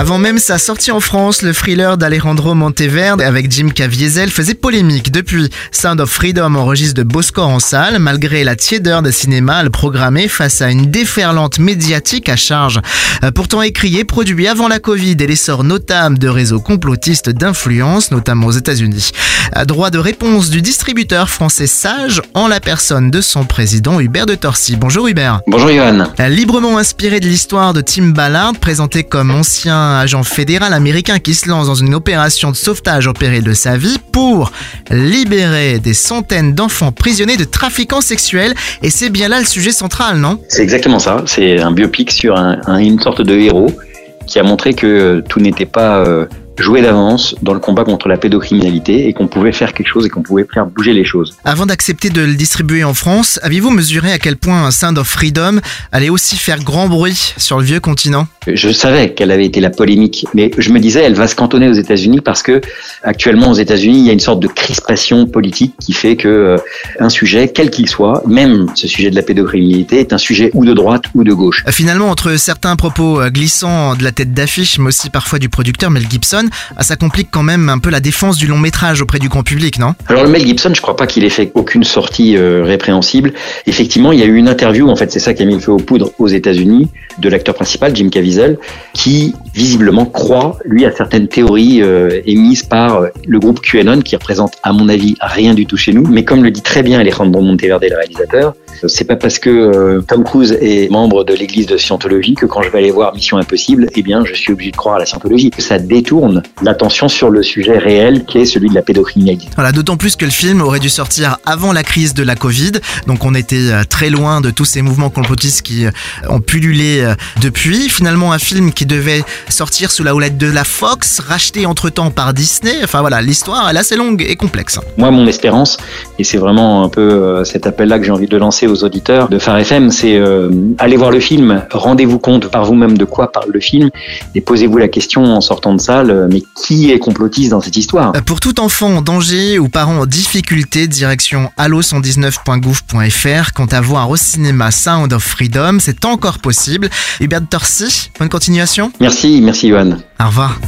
Avant même sa sortie en France, le thriller d'Alejandro Monteverde avec Jim Caviezel faisait polémique. Depuis, Sound of Freedom enregistre de beaux scores en salle, malgré la tiédeur des cinémas programmée face à une déferlante médiatique à charge. Euh, pourtant écrit et produit avant la Covid et l'essor notable de réseaux complotistes d'influence, notamment aux États-Unis. Droit de réponse du distributeur français Sage en la personne de son président Hubert de Torcy. Bonjour Hubert. Bonjour Johan. Librement inspiré de l'histoire de Tim Ballard, présenté comme ancien agent fédéral américain qui se lance dans une opération de sauvetage au péril de sa vie pour libérer des centaines d'enfants prisonniers de trafiquants sexuels. Et c'est bien là le sujet central, non? C'est exactement ça. C'est un biopic sur une sorte de héros qui a montré que tout n'était pas euh, jouer d'avance dans le combat contre la pédocriminalité et qu'on pouvait faire quelque chose et qu'on pouvait faire bouger les choses. Avant d'accepter de le distribuer en France, aviez-vous mesuré à quel point un Sound of Freedom allait aussi faire grand bruit sur le vieux continent? Je savais qu'elle avait été la polémique, mais je me disais elle va se cantonner aux États-Unis parce que actuellement aux États-Unis il y a une sorte de crispation politique qui fait que euh, un sujet, quel qu'il soit, même ce sujet de la pédocriminalité, est un sujet ou de droite ou de gauche. Finalement, entre certains propos euh, glissants de la tête d'affiche, mais aussi parfois du producteur Mel Gibson, ah, ça complique quand même un peu la défense du long métrage auprès du grand public, non? Alors le Mel Gibson, je crois pas qu'il ait fait aucune sortie euh, répréhensible. Effectivement, il y a eu une interview, en fait, c'est ça qui a mis le feu aux poudres aux États-Unis, de l'acteur principal, Jim Caviezel, qui visiblement croit, lui, à certaines théories euh, émises par euh, le groupe QAnon, qui représente, à mon avis, rien du tout chez nous. Mais comme le dit très bien Alejandro Monteverde, le réalisateur, c'est pas parce que Tom Cruise est membre de l'église de Scientologie que quand je vais aller voir Mission Impossible, eh bien, je suis obligé de croire à la Scientologie. Ça détourne l'attention sur le sujet réel qui est celui de la pédocriminalité. Voilà, d'autant plus que le film aurait dû sortir avant la crise de la Covid, donc on était euh, très loin de tous ces mouvements complotistes qui euh, ont pullulé euh, depuis. Finalement, un film qui devait sortir sous la houlette de la Fox, racheté entre-temps par Disney. Enfin voilà, l'histoire est assez longue et complexe. Moi, mon espérance, et c'est vraiment un peu cet appel-là que j'ai envie de lancer aux auditeurs de Phare FM, c'est euh, allez voir le film, rendez-vous compte par vous-même de quoi parle le film, et posez-vous la question en sortant de salle, mais qui est complotiste dans cette histoire? Pour tout enfant en danger ou parent en difficulté, direction allo119.gouv.fr. Quant à voir au cinéma Sound of Freedom, c'est encore possible. Hubert Torcy, bonne continuation. Merci, merci Johan. Au revoir.